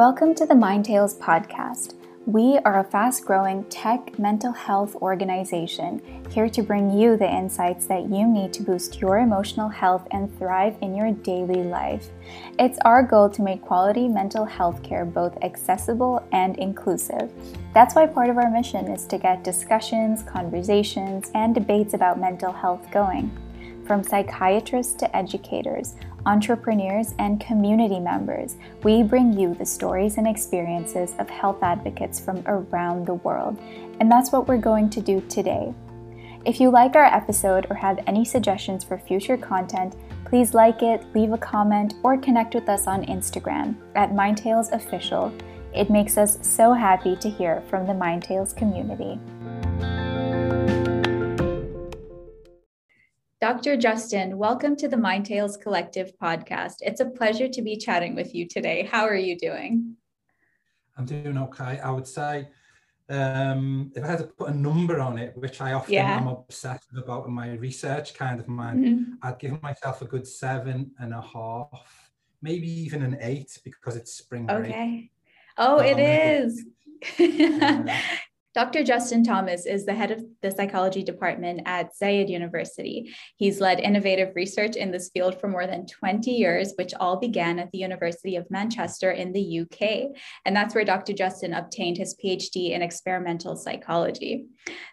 Welcome to the Mind Tales podcast. We are a fast growing tech mental health organization here to bring you the insights that you need to boost your emotional health and thrive in your daily life. It's our goal to make quality mental health care both accessible and inclusive. That's why part of our mission is to get discussions, conversations, and debates about mental health going. From psychiatrists to educators, entrepreneurs, and community members, we bring you the stories and experiences of health advocates from around the world. And that's what we're going to do today. If you like our episode or have any suggestions for future content, please like it, leave a comment, or connect with us on Instagram at MindTales Official. It makes us so happy to hear from the MindTales community. Dr. Justin, welcome to the Mind Tales Collective podcast. It's a pleasure to be chatting with you today. How are you doing? I'm doing okay. I would say um, if I had to put a number on it, which I often Yeah. am obsessed about in my research kind of mind, Mhm. I'd give myself a good seven and a half, maybe even an eight because it's spring break. Okay. Oh, So it I'm is. Dr. Justin Thomas is the head of the psychology department at Zayed University. He's led innovative research in this field for more than 20 years, which all began at the University of Manchester in the UK. And that's where Dr. Justin obtained his PhD in experimental psychology.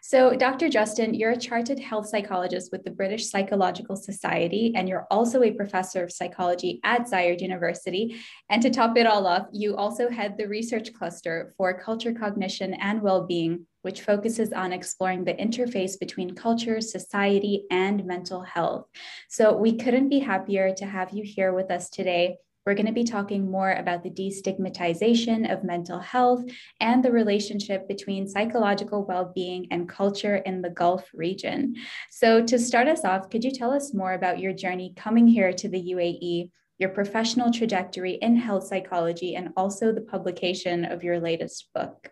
So, Dr. Justin, you're a chartered health psychologist with the British Psychological Society, and you're also a professor of psychology at Zayed University. And to top it all off, you also head the research cluster for culture, cognition, and well being, which focuses on exploring the interface between culture, society, and mental health. So we couldn't be happier to have you here with us today. We're going to be talking more about the destigmatization of mental health and the relationship between psychological well being and culture in the Gulf region. So, to start us off, could you tell us more about your journey coming here to the UAE? your professional trajectory in health psychology, and also the publication of your latest book.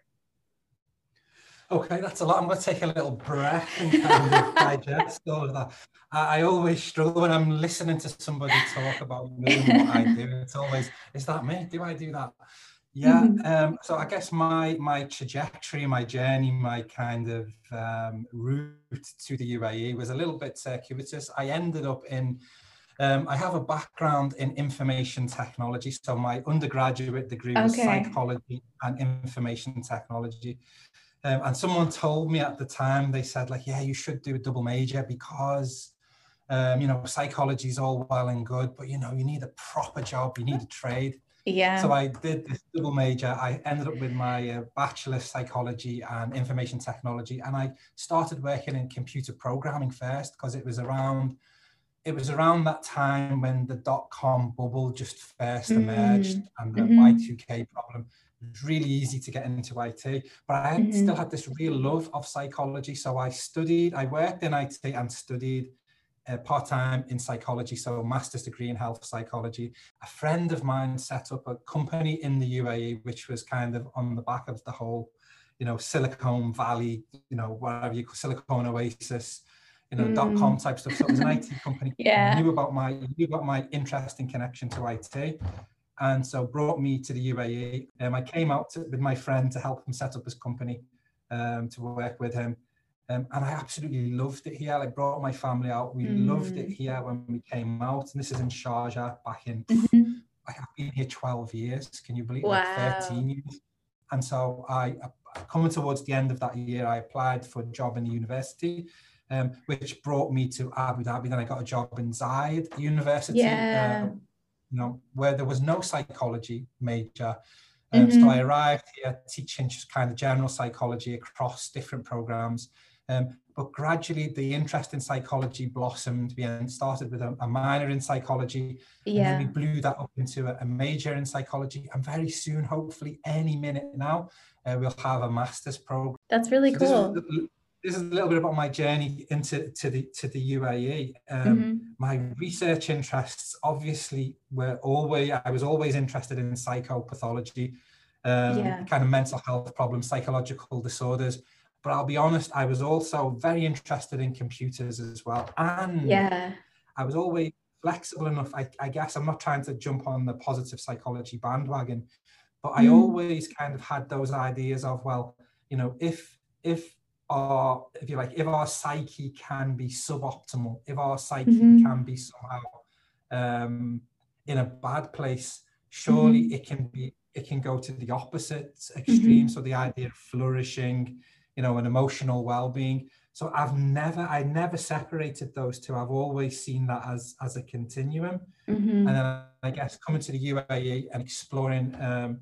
Okay, that's a lot. I'm going to take a little breath and kind of digest all of that. I, I always struggle when I'm listening to somebody talk about me and what I do. It's always, is that me? Do I do that? Yeah. Mhm. Um, so I guess my my trajectory, my journey, my kind of um, route to the UAE was a little bit circuitous. I ended up in um, I have a background in information technology. So my undergraduate degree was Okay. psychology and information technology. Um, and someone told me at the time, they said, like, yeah, you should do a double major because, um, you know, psychology is all well and good, but, you know, you need a proper job, you need a trade. Yeah. So I did this double major. I ended up with my uh, bachelor psychology and information technology, and I started working in computer programming first because it was around it was around that time when the dot com bubble just first Mm, emerged and the mhm. Y2K problem. It was really easy to get into IT, but I had, Mhm. still had this real love of psychology. So I studied, I worked in IT and studied uh, part time in psychology, so a master's degree in health psychology. A friend of mine set up a company in the UAE, which was kind of on the back of the whole, you know, Silicon Valley, you know, whatever you call Silicon Oasis, you know, dot com type stuff. So it was an IT company. Yeah. Knew about my knew about my interest in connection to IT. And so brought me to the UAE. Um, I came out to, with my friend to help him set up his company, um, to work with him. Um, and I absolutely loved it here. I brought my family out. We loved it Mm. here when we came out. And this is in Sharjah back in, Mhm. like, I've been here 12 years. Can you believe it? Wow. Like 13 years. And so I, uh, coming towards the end of that year, I applied for a job in the university, um, which brought me to Abu Dhabi. Then I got a job in Zayed University, Yeah. uh, you know, where there was no psychology major. Um, So I arrived here teaching just kind of general psychology across different programs. Um, but gradually, the interest in psychology blossomed. We started with a, a minor in psychology, and then we blew that up into a, a major in psychology. And very soon, hopefully, any minute now, uh, we'll have a master's program. That's really So cool. This is a little bit about my journey into to the to the UAE. Um, Mhm. my research interests obviously were always I was always interested in psychopathology, um, Yeah. kind of mental health problems, psychological disorders. But I'll be honest, I was also very interested in computers as well. And Yeah. I was always flexible enough. I, I guess I'm not trying to jump on the positive psychology bandwagon, But I mm. always kind of had those ideas of, well, you know, if if our if you like, if our psyche can be suboptimal, if our psyche mm-hmm. can be somehow um, in a bad place, surely mm-hmm. it can be it can go to the opposite extreme. Mm-hmm. So the idea of flourishing, you know, an emotional well-being. So I've never, I never separated those two. I've always seen that as as a continuum. Mm-hmm. And then I guess coming to the UAE and exploring, um,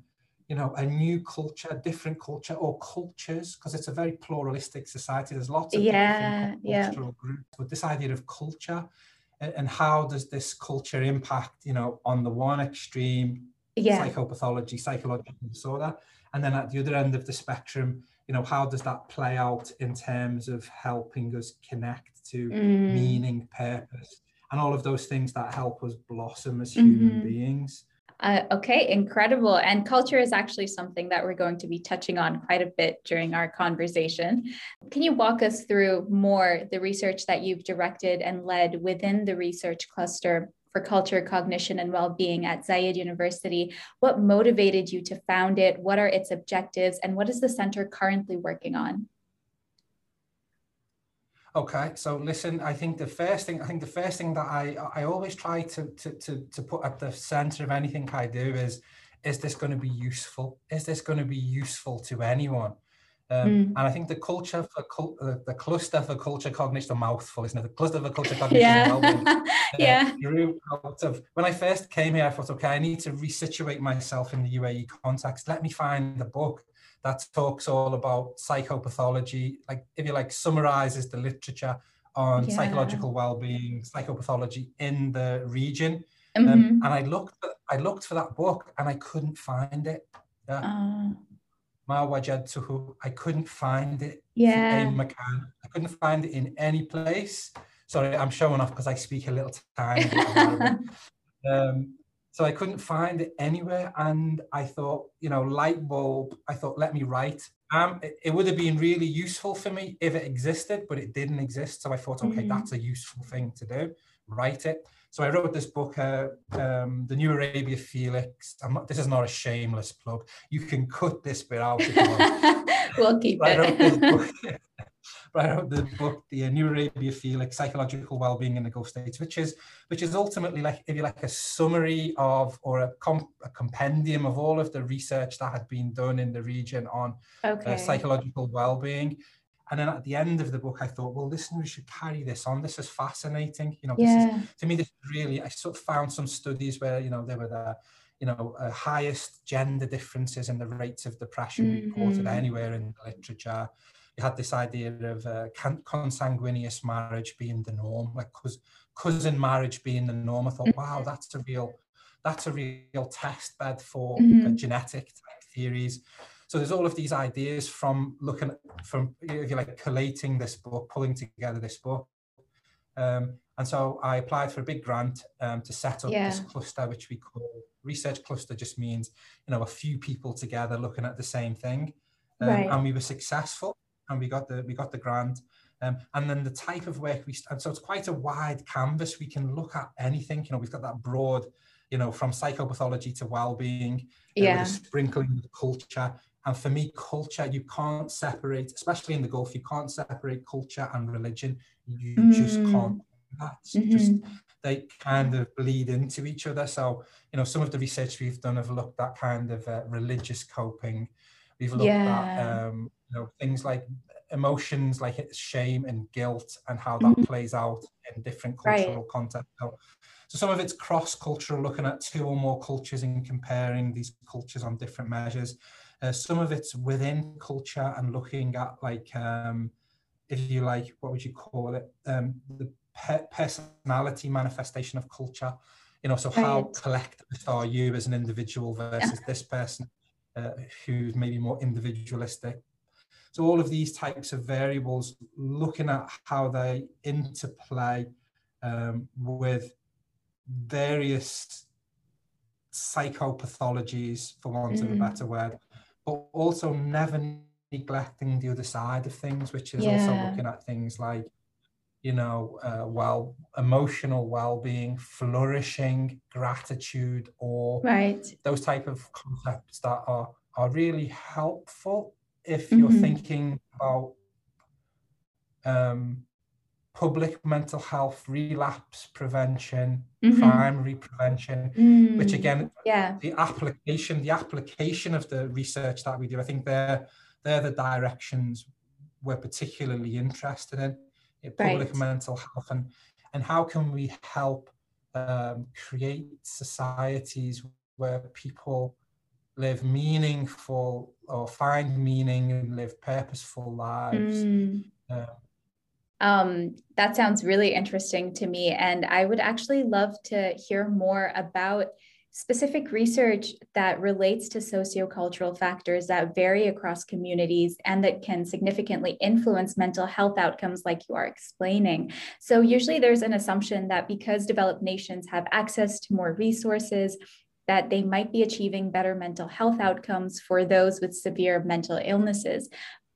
you know, a new culture, different culture or cultures, because it's a very pluralistic society. There's lots of yeah, yeah. cultural groups, but this idea of culture and how does this culture impact, you know, on the one extreme, yeah. psychopathology, psychological disorder, and then at the other end of the spectrum, you know, how does that play out in terms of helping us connect to mm. meaning, purpose, and all of those things that help us blossom as human mm-hmm. beings. Uh, okay, incredible. And culture is actually something that we're going to be touching on quite a bit during our conversation. Can you walk us through more the research that you've directed and led within the research cluster for culture, cognition, and well-being at Zayed University. What motivated you to found it? What are its objectives? And what is the center currently working on? Okay, so listen, I think the first thing I think the first thing that I I always try to to to, to put at the center of anything I do is is this going to be useful? Is this going to be useful to anyone? Um, mm. And I think the culture for cult, uh, the cluster for culture cognition, a mouthful, isn't it? The cluster for culture cognition. yeah. uh, yeah. Grew out of when I first came here, I thought, okay, I need to resituate myself in the UAE context. Let me find the book that talks all about psychopathology, like if you like, summarizes the literature on yeah. psychological well-being, psychopathology in the region. Um, mm-hmm. Um, and I looked, I looked for that book, and I couldn't find it. Yeah. Uh Ma wajadtuhu. I couldn't find it. Yeah. Makan. I couldn't find it in any place. Sorry, I'm showing off because I speak a little tiny um, so I couldn't find it anywhere. And I thought, you know, light bulb, I thought, let me write. Um, it, it would have been really useful for me if it existed, but it didn't exist. So I thought, okay, mm-hmm. that's a useful thing to do. Write it. So I wrote this book, uh, um, The New Arabia Felix. Not, this is not a shameless plug. You can cut this bit out. we'll keep it. I wrote the book, The New Arabia Felix Psychological Wellbeing in the Gulf States, which is which is ultimately like, if you like, a summary of or a, comp, a compendium of all of the research that had been done in the region on uh, okay. uh, psychological well-being. And then at the end of the book, I thought, well, listen, we should carry this on. This is fascinating. You know, yeah. is, to me, this really, I sort of found some studies where, you know, there were the, you know, uh, highest gender differences in the rates of depression mm-hmm. reported anywhere in the literature. You had this idea of uh, consanguineous marriage being the norm, like cous- cousin marriage being the norm. I thought, mm-hmm. wow, that's a real, that's a real test bed for mm-hmm. uh, genetic theories. So there's all of these ideas from looking at, from if you like collating this book, pulling together this book. Um, and so I applied for a big grant um, to set up yeah. this cluster, which we call research cluster. Just means you know a few people together looking at the same thing, um, right. and we were successful, and we got the we got the grant. Um, and then the type of work we and so it's quite a wide canvas. We can look at anything. You know, we've got that broad, you know, from psychopathology to well-being, yeah, uh, sprinkling of culture, and for me, culture, you can't separate, especially in the Gulf, you can't separate culture and religion. You mm. just can't. That's mm-hmm. just, they kind of bleed into each other. So, you know, some of the research we've done have looked at kind of uh, religious coping. We've looked yeah. at, um, you know, things like emotions like shame and guilt and how that mm-hmm. plays out in different cultural right. contexts. So, so some of it's cross-cultural, looking at two or more cultures and comparing these cultures on different measures. Uh, some of it's within culture and looking at like, um, if you like, what would you call it? Um, the pe- personality manifestation of culture. You know, so right. how collectivist are you as an individual versus yeah. this person uh, who's maybe more individualistic? So all of these types of variables, looking at how they interplay um, with various psychopathologies, for want mm. of a mm. better word, but also never neglecting the other side of things, which is yeah. also looking at things like, you know, uh, well, emotional well-being, flourishing, gratitude, or right. those type of concepts that are are really helpful if you're mm-hmm. thinking about um, public mental health, relapse prevention, mm-hmm. primary prevention, mm, which again, yeah, the application, the application of the research that we do, I think they're they're the directions we're particularly interested in, in public right. mental health and and how can we help um, create societies where people live meaningful or find meaning and live purposeful lives. Mm. Um, um, that sounds really interesting to me. And I would actually love to hear more about specific research that relates to sociocultural factors that vary across communities and that can significantly influence mental health outcomes, like you are explaining. So, usually there's an assumption that because developed nations have access to more resources, that they might be achieving better mental health outcomes for those with severe mental illnesses.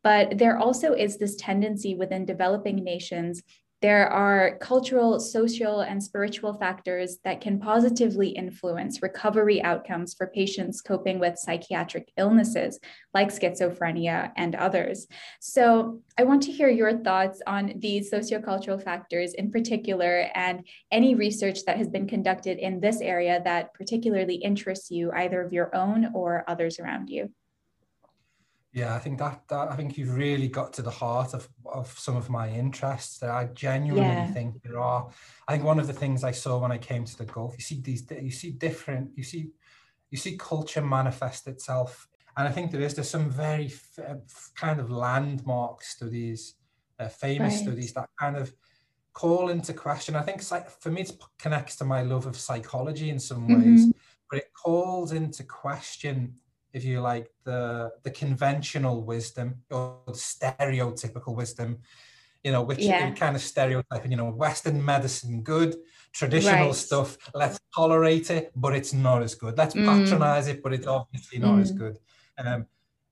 But there also is this tendency within developing nations. There are cultural, social, and spiritual factors that can positively influence recovery outcomes for patients coping with psychiatric illnesses like schizophrenia and others. So, I want to hear your thoughts on these sociocultural factors in particular and any research that has been conducted in this area that particularly interests you, either of your own or others around you. Yeah, I think that, that I think you've really got to the heart of, of some of my interests. That I genuinely yeah. think there are. I think one of the things I saw when I came to the Gulf, you see these, you see different, you see, you see culture manifest itself, and I think there is there's some very f- kind of landmark studies, uh, famous right. studies that kind of call into question. I think for me, it connects to my love of psychology in some ways, mm-hmm. but it calls into question if you like, the the conventional wisdom or the stereotypical wisdom, you know, which yeah. kind of stereotyping, you know, Western medicine good, traditional right. stuff, let's tolerate it, but it's not as good. Let's mm. patronize it, but it's obviously not mm. as good. Um,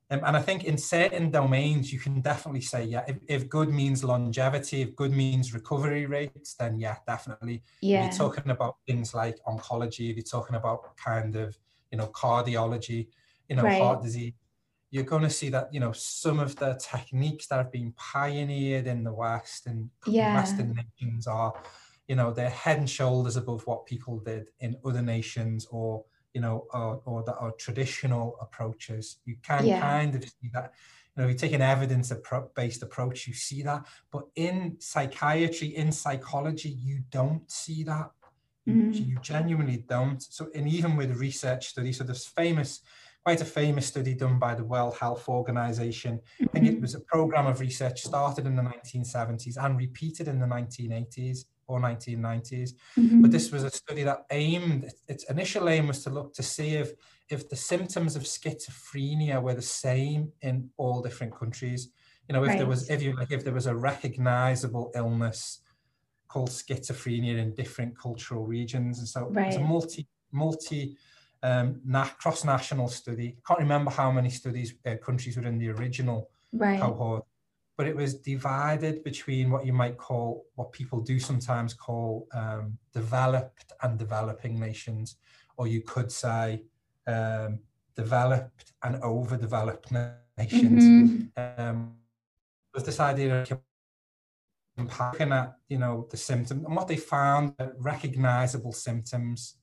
um, and I think in certain domains, you can definitely say, yeah, if, if good means longevity, if good means recovery rates, then yeah, definitely. Yeah. If you're talking about things like oncology, if you're talking about kind of, you know, cardiology, you know, right. heart disease, you're going to see that, you know, some of the techniques that have been pioneered in the West and yeah. Western nations are, you know, they're head and shoulders above what people did in other nations or, you know, or, or that are traditional approaches. You can yeah. kind of see that you know, you take an evidence-based approach, you see that. But in psychiatry, in psychology, you don't see that. Mm. You, you genuinely don't. So, and even with research studies, so there's famous quite a famous study done by the World Health Organization. I think it mm-hmm. was a program of research started in the 1970s and repeated in the 1980s or 1990s. Mm-hmm. But this was a study that aimed, its initial aim was to look to see if, if the symptoms of schizophrenia were the same in all different countries. You know, if right. there was, if you like, if there was a recognizable illness called schizophrenia in different cultural regions. And so right. it's a multi, multi um, na- cross-national study. I Can't remember how many studies uh, countries were in the original right. cohort, but it was divided between what you might call, what people do sometimes call um, developed and developing nations, or you could say um, developed and overdeveloped nations. Mm-hmm. Um, was this idea of looking at you know the symptom and what they found recognizable symptoms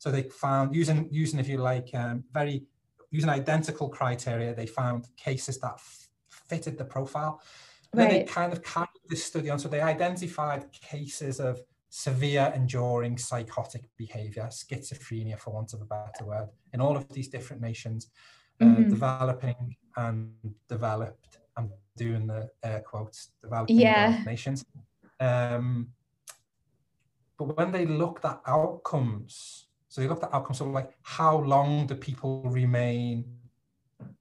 so they found using using if you like um, very using identical criteria, they found cases that f- fitted the profile. And right. Then they kind of carried this study on. So they identified cases of severe enduring psychotic behavior, schizophrenia, for want of a better word, in all of these different nations, uh, mm-hmm. developing and developed. I'm doing the air quotes, developing yeah. nations. Um, but when they looked at outcomes, so they looked at outcomes, sort of like how long do people remain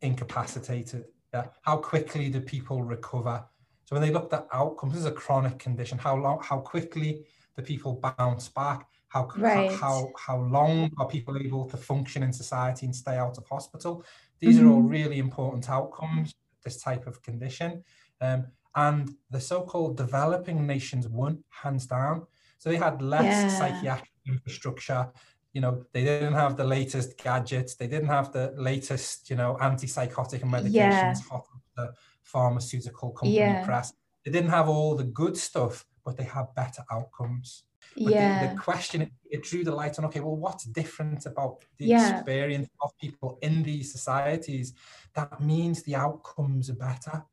incapacitated? Yeah, how quickly do people recover? So when they looked at outcomes, this is a chronic condition. How long? How quickly do people bounce back? How right. how how long are people able to function in society and stay out of hospital? These mm-hmm. are all mm-hmm. really important outcomes. This type of condition. Um, and the so-called developing nations won hands down. So they had less yeah. psychiatric infrastructure. You know, they didn't have the latest gadgets. They didn't have the latest, you know, antipsychotic medications yeah. hot the pharmaceutical company yeah. press. They didn't have all the good stuff, but they had better outcomes. But yeah. the, the, question, it, it, drew the light on, okay, well, what's different about the yeah. experience of people in these societies? That means the outcomes are better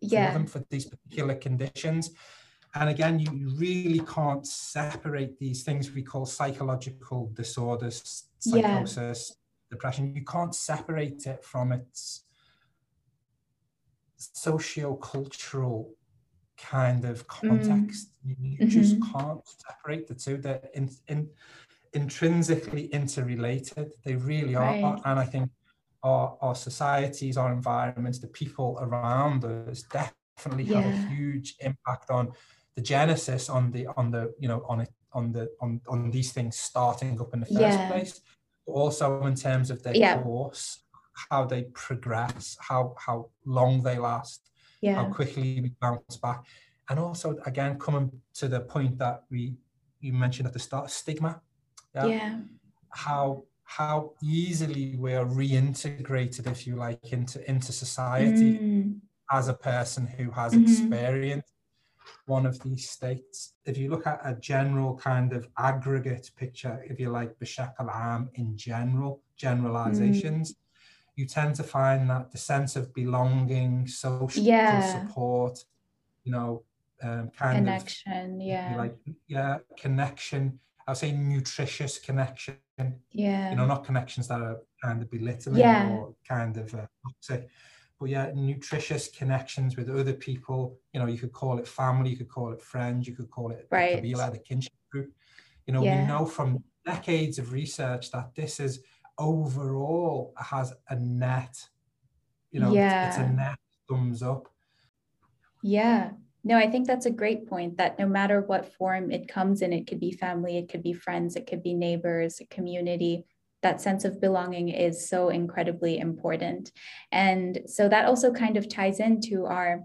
yeah. for them for these particular conditions. And again, you really can't separate these things we call psychological disorders, psychosis, yeah. depression. You can't separate it from its socio-cultural kind of context. Mm. You, mm-hmm. just can't separate the two. They're in, in, intrinsically interrelated. They really right. are. And I think our, our societies, our environments, the people around us definitely yeah. have a huge impact on the genesis on the on the you know on it on the on on these things starting up in the first yeah. place also in terms of their yeah. course how they progress how how long they last yeah. how quickly we bounce back and also again coming to the point that we you mentioned at the start stigma yeah, yeah. how how easily we are reintegrated if you like into into society mm. as a person who has mm-hmm. experienced one of these states. If you look at a general kind of aggregate picture, if you like, Bashar al in general, generalizations, mm. you tend to find that the sense of belonging, social yeah. support, you know, um, kind connection, of yeah, like yeah, connection. I would say nutritious connection. Yeah, you know, not connections that are kind of belittling yeah. or kind of uh, toxic but yeah, nutritious connections with other people. You know, you could call it family, you could call it friends, you could call it right. the Kabila, the kinship group. You know, yeah. we know from decades of research that this is overall has a net, you know, yeah. it's, it's a net thumbs up. Yeah. No, I think that's a great point that no matter what form it comes in, it could be family, it could be friends, it could be neighbors, a community that sense of belonging is so incredibly important. And so that also kind of ties into our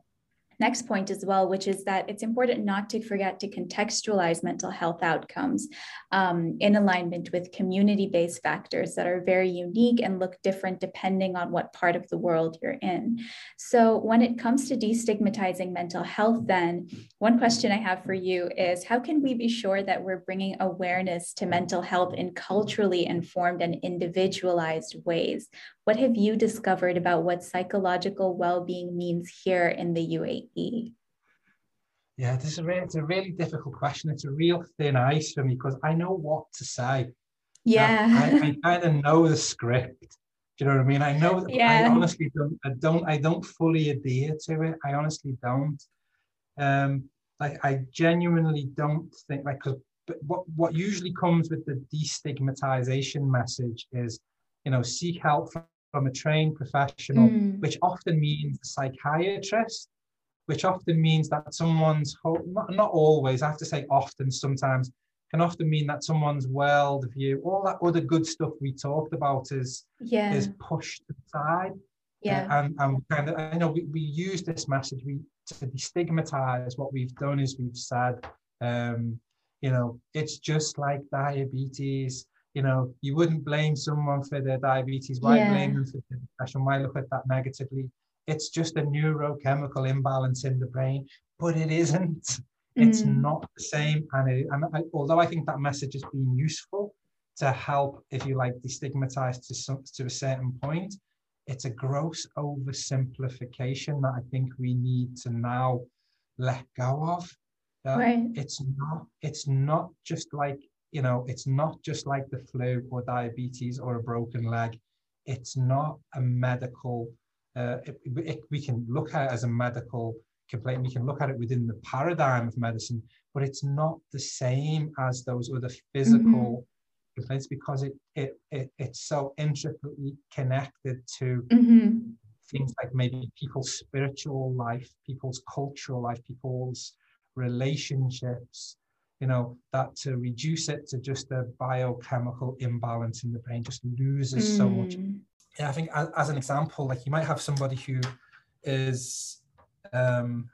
next point as well, which is that it's important not to forget to contextualize mental health outcomes um, in alignment with community based factors that are very unique and look different depending on what part of the world you're in. So, when it comes to destigmatizing mental health, then one question I have for you is how can we be sure that we're bringing awareness to mental health in culturally informed and individualized ways? What have you discovered about what psychological well being means here in the UAE? Yeah, this is a really, it's a really difficult question. It's a real thin ice for me because I know what to say. Yeah, I, I kind of know the script. Do you know what I mean? I know. Yeah. I honestly don't. I don't. I don't fully adhere to it. I honestly don't. Um, like I genuinely don't think like because what what usually comes with the destigmatization message is, you know, seek help from a trained professional, mm. which often means a psychiatrist, which often means that someone's, not, not always, I have to say often, sometimes, can often mean that someone's world view, all that other good stuff we talked about is, yeah. is pushed aside. Yeah. And, and kind of, I know we, we use this message we, to destigmatize. What we've done is we've said, um, you know, it's just like diabetes you know, you wouldn't blame someone for their diabetes. Why yeah. blame them for depression? Why look at that negatively? It's just a neurochemical imbalance in the brain, but it isn't. It's mm. not the same. And, it, and I, although I think that message has been useful to help, if you like, destigmatize to some, to a certain point, it's a gross oversimplification that I think we need to now let go of. right. It's not. It's not just like you know, it's not just like the flu or diabetes or a broken leg. It's not a medical, uh, it, it, we can look at it as a medical complaint. We can look at it within the paradigm of medicine, but it's not the same as those other physical mm-hmm. complaints because it, it, it, it's so intricately connected to mm-hmm. things like maybe people's spiritual life, people's cultural life, people's relationships, you know, that to reduce it to just a biochemical imbalance in the brain just loses mm. so much. Yeah, I think as, as, an example, like you might have somebody who is, um,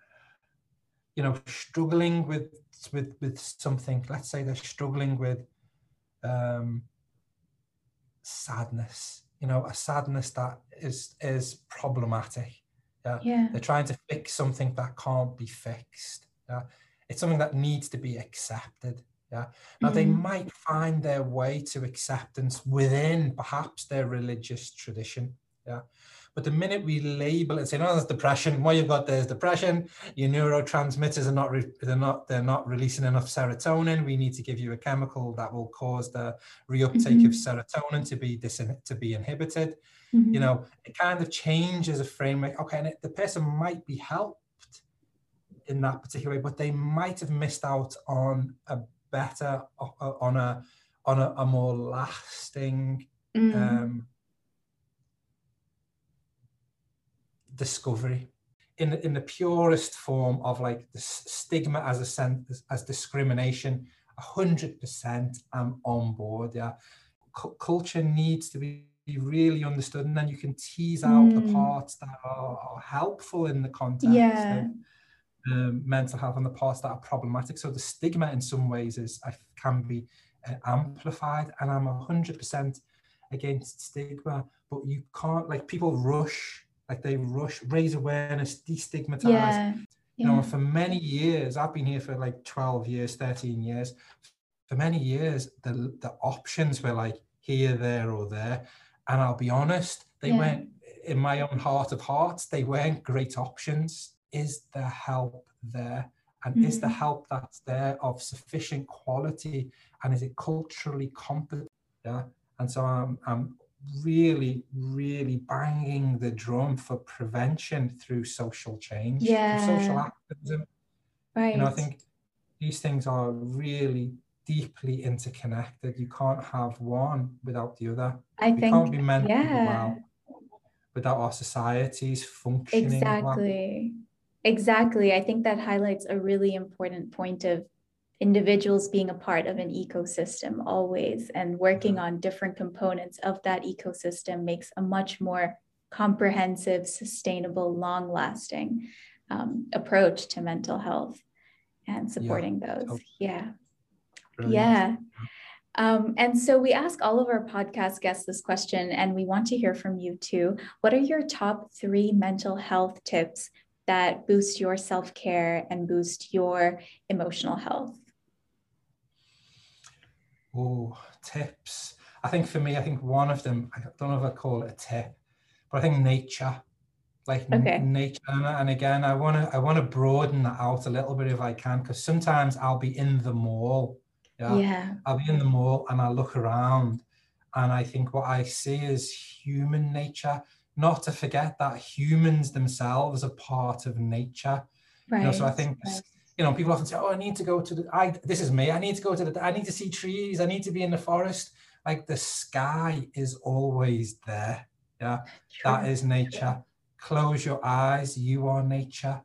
you know, struggling with with with something. Let's say they're struggling with um, sadness. You know, a sadness that is is problematic. Yeah? yeah. They're trying to fix something that can't be fixed. Yeah. It's something that needs to be accepted. Yeah. Now mm-hmm. they might find their way to acceptance within perhaps their religious tradition. Yeah. But the minute we label it, say, no, that's depression. What you've got there is depression. Your neurotransmitters are not re- they're not they're not releasing enough serotonin. We need to give you a chemical that will cause the reuptake mm-hmm. of serotonin to be dis- to be inhibited. Mm-hmm. You know, it kind of changes a framework. Okay, and it, the person might be helped in that particular way, but they might have missed out on a better on a on a, a more lasting mm. um, discovery in in the purest form of like the stigma as a sense as discrimination. hundred percent, I'm on board. Yeah, C- culture needs to be really understood, and then you can tease out mm. the parts that are, are, helpful in the context. Yeah. Um, mental health and the parts that are problematic. So the stigma in some ways is can be uh, amplified, and I'm hundred percent against stigma. But you can't like people rush, like they rush, raise awareness, destigmatize. Yeah. You know, for many years, I've been here for like 12 years, 13 years. For many years, the the options were like here, there, or there. And I'll be honest, they yeah. weren't in my own heart of hearts, they weren't great options is the help there? And mm-hmm. is the mm-hmm. help that's there of sufficient quality? And is it culturally competent? Yeah. And so I'm, I'm really, really banging the drum for prevention through social change, yeah. through social activism. Right. You know, I think these things are really deeply interconnected. You can't have one without the other. I we think, can't be mentally yeah. well without our societies functioning. Exactly. Well. Exactly. I think that highlights a really important point of individuals being a part of an ecosystem always and working on different components of that ecosystem makes a much more comprehensive, sustainable, long lasting um, approach to mental health and supporting yeah. those. Yeah. Brilliant. Yeah. Um, and so we ask all of our podcast guests this question, and we want to hear from you too. What are your top three mental health tips that boost your self care and boost your emotional health? Oh, tips. I think for me, I think one of them, I don't know if I call it a tip, but I think nature, like okay. n- nature. And, and again, I want to I want to broaden that out a little bit if I can, because sometimes I'll be in the mall. Yeah? yeah. I'll be in the mall and I look around and I think what I see is human nature not to forget that humans themselves are part of nature. Right. You know, so I think right. you know people often say, "Oh, I need to go to the." I this is me. I need to go to the. I need to see trees. I need to be in the forest. Like the sky is always there. Yeah, True. that is nature. Close your eyes. You are nature.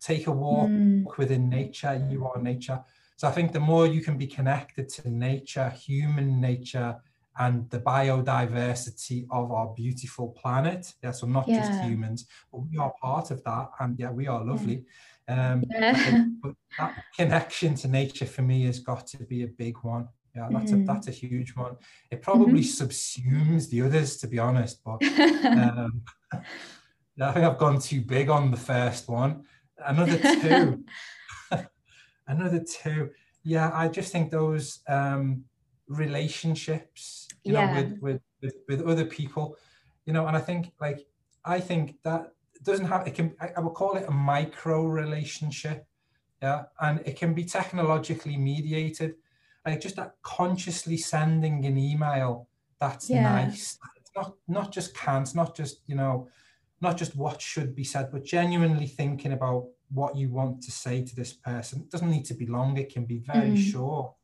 Take a walk mm. within nature. You are nature. So I think the more you can be connected to nature, human nature, and the biodiversity of our beautiful planet. Yeah, so not yeah. just humans, but we are part of that, and yeah, we are lovely. Um, yeah. but, that connection to nature for me has got to be a big one. Yeah, that's mm-hmm. a that's a huge one. It probably mm-hmm. subsumes the others, to be honest. But um, I think I've gone too big on the first one. Another two, another two. Yeah, I just think those um, relationships you yeah. know with, with with with other people you know and i think like i think that doesn't have it can i, I would call it a micro relationship yeah and it can be technologically mediated like just that consciously sending an email that's yeah. nice it's not not just can't not just you know not just what should be said but genuinely thinking about what you want to say to this person it doesn't need to be long it can be very mm. short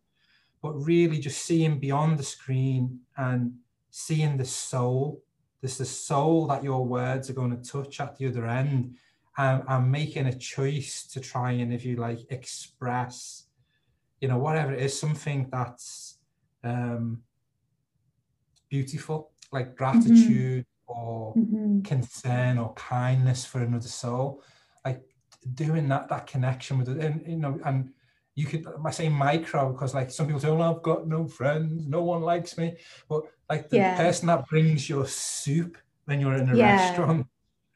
but really just seeing beyond the screen and seeing the soul. There's the soul that your words are going to touch at the other end and, and making a choice to try and, if you like, express, you know, whatever it is, something that's um, beautiful, like mm-hmm. gratitude mm-hmm. or mm-hmm. concern or kindness for another soul. Like doing that that connection with it, and you know, and you could I say micro because like some people say, "Oh, I've got no friends, no one likes me," but like the yeah. person that brings your soup when you're in a yeah. restaurant.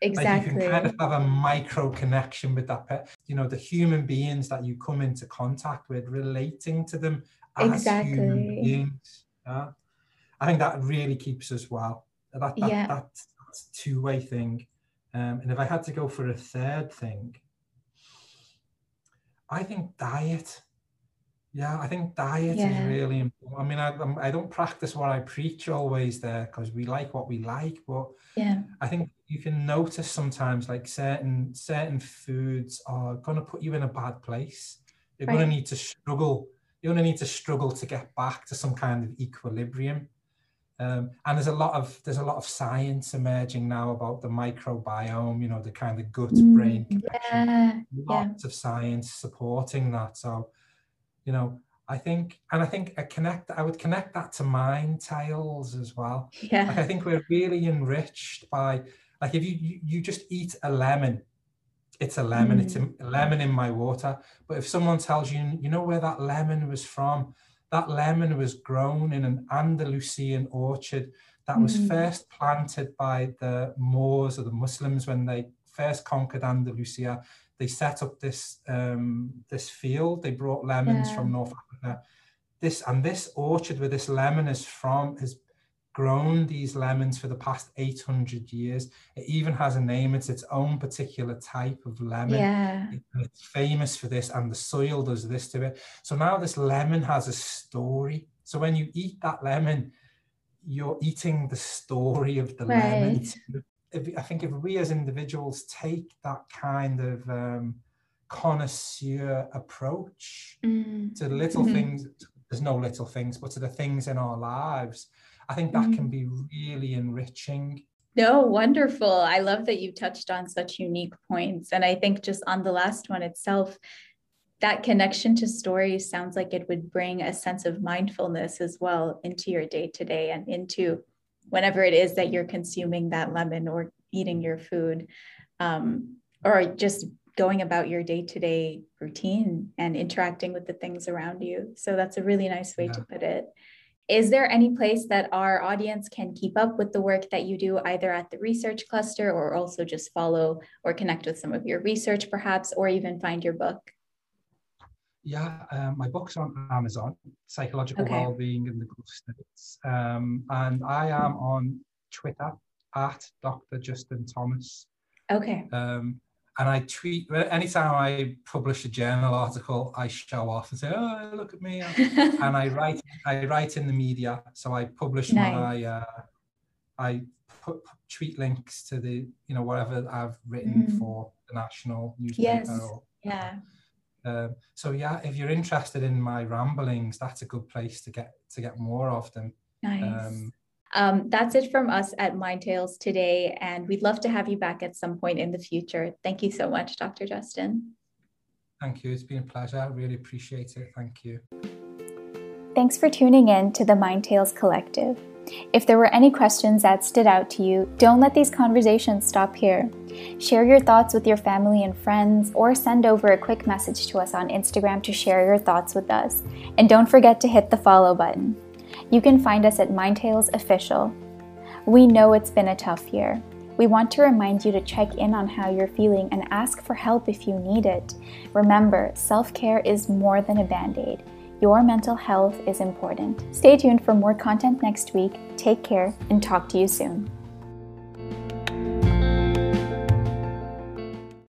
Exactly. Like you can kind of have a micro connection with that pet. You know, the human beings that you come into contact with, relating to them as exactly. human beings. Yeah. I think that really keeps us well. That, that, yeah. that, that's a two-way thing. Um, and if I had to go for a third thing, I think diet. Yeah, I think diet yeah. is really important. I mean, I, um, I don't practice what I preach always there because we like what we like, but yeah, I think you can notice sometimes like certain certain foods are going to put you in a bad place. You're right. going to need to struggle. You're going to need to struggle to get back to some kind of equilibrium. Um, and there's a lot of there's a lot of science emerging now about the microbiome, you know, the kind of gut brain mm, connection. Yeah, Lots yeah. of science supporting that. So, you know, I think, and I think I connect, I would connect that to mind tales as well. Yeah. Like I think we're really enriched by, like, if you you, you just eat a lemon, it's a lemon. Mm. It's a, a lemon in my water. But if someone tells you, you know where that lemon was from, that lemon was grown in an Andalusian orchard that was mm. first planted by the Moors or the Muslims when they first conquered Andalusia. They set up this um, this field. They brought lemons yeah. from North Africa. This and this orchard where this lemon is from is grown these lemons for the past 800 years. It even has a name. It's its own particular type of lemon. Yeah. It's famous for this, and the soil does this to it. So now this lemon has a story. So when you eat that lemon, you're eating the story of the right. lemon. If, I think if we as individuals take that kind of um, connoisseur approach mm. to little mm-hmm. things, there's no little things, but to the things in our lives, I think that mm-hmm. can be really enriching. No, wonderful. I love that you touched on such unique points. And I think just on the last one itself, that connection to stories sounds like it would bring a sense of mindfulness as well into your day to day and into whenever it is that you're consuming that lemon or eating your food um, or just going about your day to day routine and interacting with the things around you. So that's a really nice way yeah. to put it. Is there any place that our audience can keep up with the work that you do, either at the research cluster or also just follow or connect with some of your research, perhaps, or even find your book? Yeah, um, my book's on Amazon, Psychological okay. Wellbeing in the Gulf States. Um, and I am on Twitter at Dr. Justin Thomas. Okay. Um, and I tweet anytime I publish a journal article, I show off and say, "Oh, look at me!" and I write, I write in the media. So I publish nice. my, uh, I put tweet links to the, you know, whatever I've written mm. for the national newspaper. Yes. Or, yeah. Um, so yeah, if you're interested in my ramblings, that's a good place to get to get more of them. Nice. Um, um, that's it from us at Mind Tales today, and we'd love to have you back at some point in the future. Thank you so much, Dr. Justin. Thank you. It's been a pleasure. I really appreciate it. Thank you. Thanks for tuning in to the Mind Tales Collective. If there were any questions that stood out to you, don't let these conversations stop here. Share your thoughts with your family and friends, or send over a quick message to us on Instagram to share your thoughts with us. And don't forget to hit the follow button. You can find us at Mindtales Official. We know it's been a tough year. We want to remind you to check in on how you're feeling and ask for help if you need it. Remember, self care is more than a band aid. Your mental health is important. Stay tuned for more content next week. Take care and talk to you soon.